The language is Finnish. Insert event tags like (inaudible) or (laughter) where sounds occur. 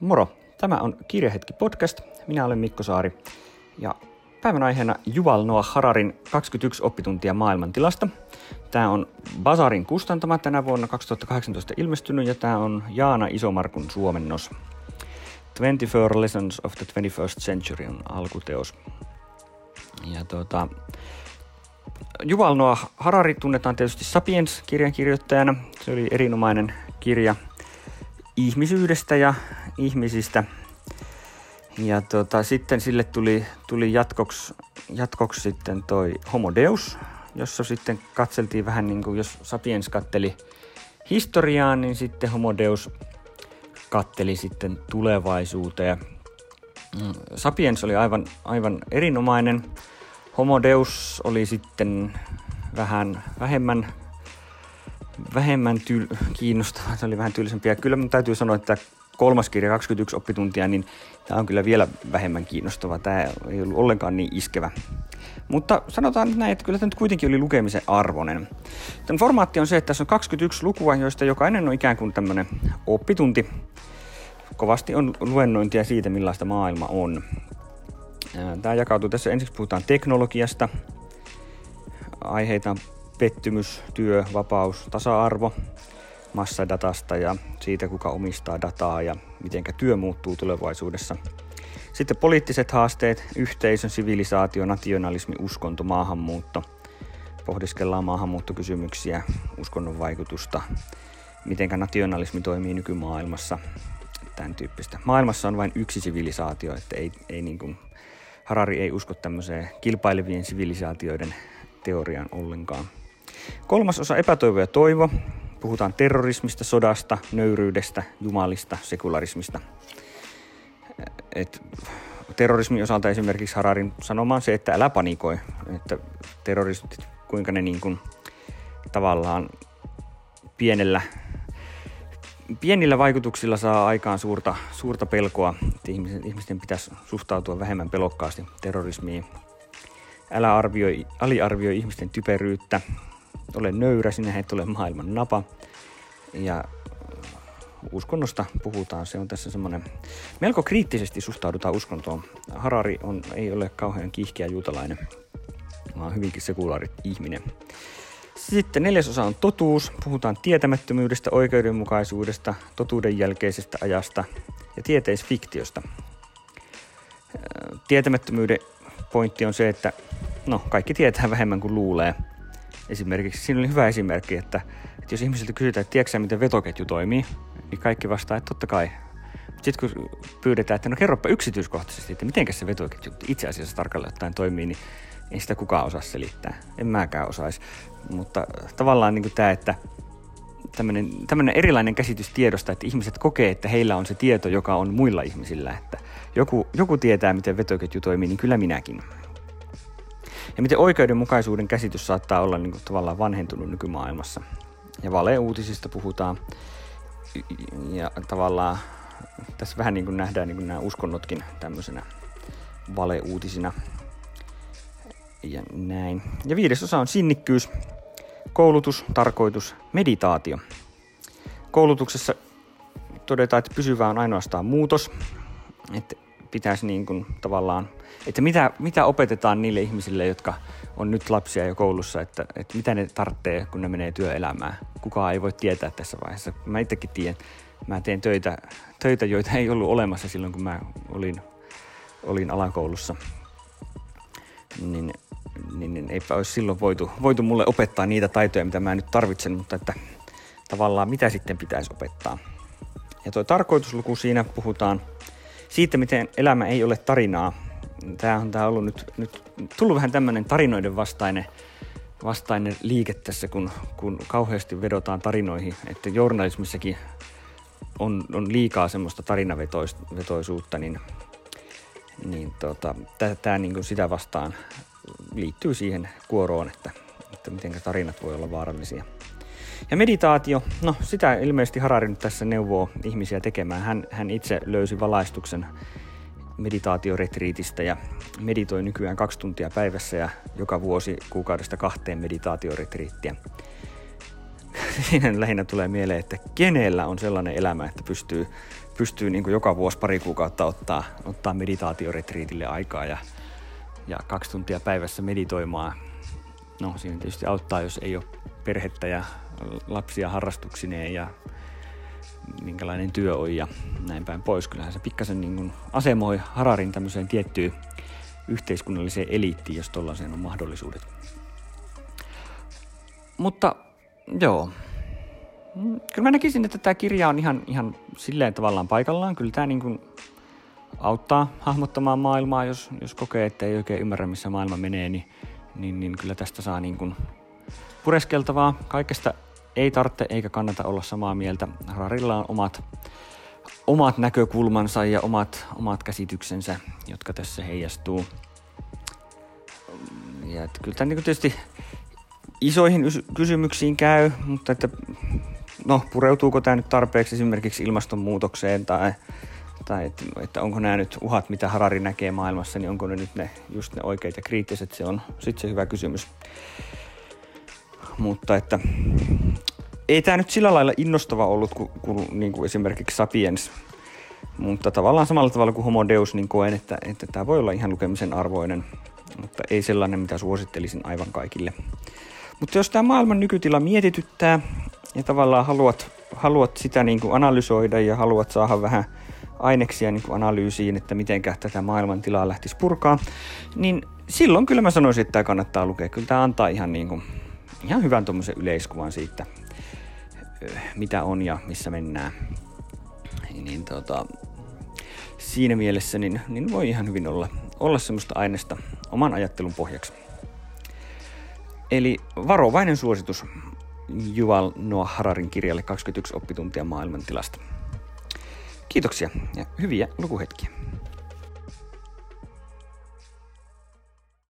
Moro! Tämä on Kirjahetki podcast. Minä olen Mikko Saari ja päivän aiheena Juval Noah Hararin 21 oppituntia maailmantilasta. Tämä on Bazarin kustantama tänä vuonna 2018 ilmestynyt ja tämä on Jaana Isomarkun suomennos. 24 Lessons of the 21st Century on alkuteos. Ja tuota, Juval Noah Harari tunnetaan tietysti Sapiens-kirjan kirjoittajana. Se oli erinomainen kirja ihmisyydestä ja ihmisistä. Ja tota, sitten sille tuli, tuli jatkoksi, jatkoksi sitten toi Homo Deus, jossa sitten katseltiin vähän niin kuin, jos Sapiens katteli historiaan, niin sitten Homo Deus katteli sitten tulevaisuuteen. Mm, Sapiens oli aivan, aivan erinomainen. Homo Deus oli sitten vähän vähemmän vähemmän tyl- kiinnostava, se oli vähän tylsempi. Ja kyllä mun täytyy sanoa, että kolmas kirja, 21 oppituntia, niin tämä on kyllä vielä vähemmän kiinnostava. Tämä ei ollut ollenkaan niin iskevä. Mutta sanotaan nyt näin, että kyllä tämä nyt kuitenkin oli lukemisen arvoinen. Tämän formaatti on se, että tässä on 21 lukua, joista jokainen on ikään kuin tämmöinen oppitunti. Kovasti on luennointia siitä, millaista maailma on. Tämä jakautuu tässä. Ensiksi puhutaan teknologiasta. Aiheita pettymys, työ, vapaus, tasa-arvo, massadatasta ja siitä, kuka omistaa dataa ja miten työ muuttuu tulevaisuudessa. Sitten poliittiset haasteet, yhteisön, sivilisaatio, nationalismi, uskonto, maahanmuutto. Pohdiskellaan maahanmuuttokysymyksiä, uskonnon vaikutusta, miten nationalismi toimii nykymaailmassa, tämän tyyppistä. Maailmassa on vain yksi sivilisaatio, että ei, ei niin kuin, Harari ei usko tämmöiseen kilpailevien sivilisaatioiden teoriaan ollenkaan. Kolmas osa epätoivo ja toivo. Puhutaan terrorismista, sodasta, nöyryydestä, jumalista, sekularismista. Et terrorismin osalta esimerkiksi Hararin sanoma on se, että älä panikoi, että terroristit, kuinka ne niin kuin, tavallaan pienellä, pienillä vaikutuksilla saa aikaan suurta, suurta pelkoa, että ihmisten, ihmisten pitäisi suhtautua vähemmän pelokkaasti terrorismiin. Älä arvioi, aliarvioi ihmisten typeryyttä, ole nöyrä, sinä et ole maailman napa. Ja uskonnosta puhutaan, se on tässä semmoinen, melko kriittisesti suhtaudutaan uskontoon. Harari on, ei ole kauhean kiihkeä juutalainen, vaan hyvinkin sekulaari ihminen. Sitten neljäsosa on totuus. Puhutaan tietämättömyydestä, oikeudenmukaisuudesta, totuuden jälkeisestä ajasta ja tieteisfiktiosta. Tietämättömyyden pointti on se, että no, kaikki tietää vähemmän kuin luulee – Esimerkiksi siinä oli hyvä esimerkki, että, että jos ihmisiltä kysytään, että tiedätkö miten vetoketju toimii, niin kaikki vastaa, että totta kai. Sitten kun pyydetään, että no kerropa yksityiskohtaisesti, että miten se vetoketju itse asiassa tarkalleen ottaen toimii, niin ei sitä kukaan osaa selittää. En mäkään osaisi. Mutta tavallaan niin tämä, että tämmöinen erilainen käsitys tiedosta, että ihmiset kokee, että heillä on se tieto, joka on muilla ihmisillä. Että joku, joku tietää, miten vetoketju toimii, niin kyllä minäkin. Ja miten oikeudenmukaisuuden käsitys saattaa olla niin kuin, tavallaan vanhentunut nykymaailmassa. Ja valeuutisista puhutaan. Ja tavallaan tässä vähän niin kuin nähdään niin kuin nämä uskonnotkin tämmöisenä valeuutisina. Ja näin. Ja viides osa on sinnikkyys, koulutus, tarkoitus, meditaatio. Koulutuksessa todetaan, että pysyvä on ainoastaan muutos. Että pitäisi niin kuin tavallaan, että mitä, mitä opetetaan niille ihmisille, jotka on nyt lapsia jo koulussa, että, että mitä ne tarvitsee, kun ne menee työelämään. Kukaan ei voi tietää tässä vaiheessa. Mä itsekin tiedän, mä teen töitä, töitä, joita ei ollut olemassa silloin, kun mä olin, olin alakoulussa. Niin, niin, niin eipä olisi silloin voitu, voitu mulle opettaa niitä taitoja, mitä mä nyt tarvitsen, mutta että tavallaan mitä sitten pitäisi opettaa. Ja tuo tarkoitusluku siinä puhutaan siitä, miten elämä ei ole tarinaa. Tämä on, tämä ollut nyt, nyt tullut vähän tämmöinen tarinoiden vastainen, vastainen liike tässä, kun, kun kauheasti vedotaan tarinoihin, että journalismissakin on, on liikaa semmoista tarinavetoisuutta, niin, niin tota, tämä niin sitä vastaan liittyy siihen kuoroon, että, että miten tarinat voi olla vaarallisia. Ja meditaatio, no sitä ilmeisesti Harari nyt tässä neuvoo ihmisiä tekemään. Hän, hän itse löysi valaistuksen meditaatioretriitistä ja meditoi nykyään kaksi tuntia päivässä ja joka vuosi kuukaudesta kahteen meditaatioretriittiä. (laughs) Siinä lähinnä tulee mieleen, että kenellä on sellainen elämä, että pystyy, pystyy niin joka vuosi pari kuukautta ottaa, ottaa meditaatioretriitille aikaa ja, ja kaksi tuntia päivässä meditoimaan. No siinä tietysti auttaa, jos ei ole perhettä ja lapsia harrastuksineen ja minkälainen työ on ja näin päin pois. Kyllähän se pikkasen niin kuin asemoi Hararin tämmöiseen tiettyyn yhteiskunnalliseen eliittiin, jos tollaiseen on mahdollisuudet. Mutta joo, kyllä mä näkisin, että tämä kirja on ihan, ihan silleen tavallaan paikallaan. Kyllä tämä niin kuin auttaa hahmottamaan maailmaa, jos, jos kokee, että ei oikein ymmärrä, missä maailma menee, niin, niin, niin kyllä tästä saa niin kuin pureskeltavaa. Kaikesta ei tarvitse eikä kannata olla samaa mieltä. Hararilla on omat, omat näkökulmansa ja omat, omat käsityksensä, jotka tässä heijastuu. Ja että kyllä tämä niin tietysti isoihin kysymyksiin käy, mutta että no, pureutuuko tämä nyt tarpeeksi esimerkiksi ilmastonmuutokseen tai, tai että, että onko nämä nyt uhat, mitä Harari näkee maailmassa, niin onko ne nyt ne, just ne oikeat ja kriittiset, se on sitten se hyvä kysymys. Mutta että ei tämä nyt sillä lailla innostava ollut kuin, kuin, niin kuin esimerkiksi Sapiens, mutta tavallaan samalla tavalla kuin Homo Deus, niin koen, että, että tämä voi olla ihan lukemisen arvoinen, mutta ei sellainen, mitä suosittelisin aivan kaikille. Mutta jos tämä maailman nykytila mietityttää ja tavallaan haluat, haluat sitä niin kuin analysoida ja haluat saada vähän aineksia niin kuin analyysiin, että miten tätä maailman tilaa lähtisi purkaa, niin silloin kyllä mä sanoisin, että tämä kannattaa lukea. Kyllä tämä antaa ihan, niin kuin, ihan hyvän tuommoisen yleiskuvan siitä, mitä on ja missä mennään. Niin, tota, siinä mielessä niin, niin voi ihan hyvin olla, olla semmoista aineesta oman ajattelun pohjaksi. Eli varovainen suositus Juval Noah Hararin kirjalle 21 oppituntia maailmantilasta. Kiitoksia ja hyviä lukuhetkiä.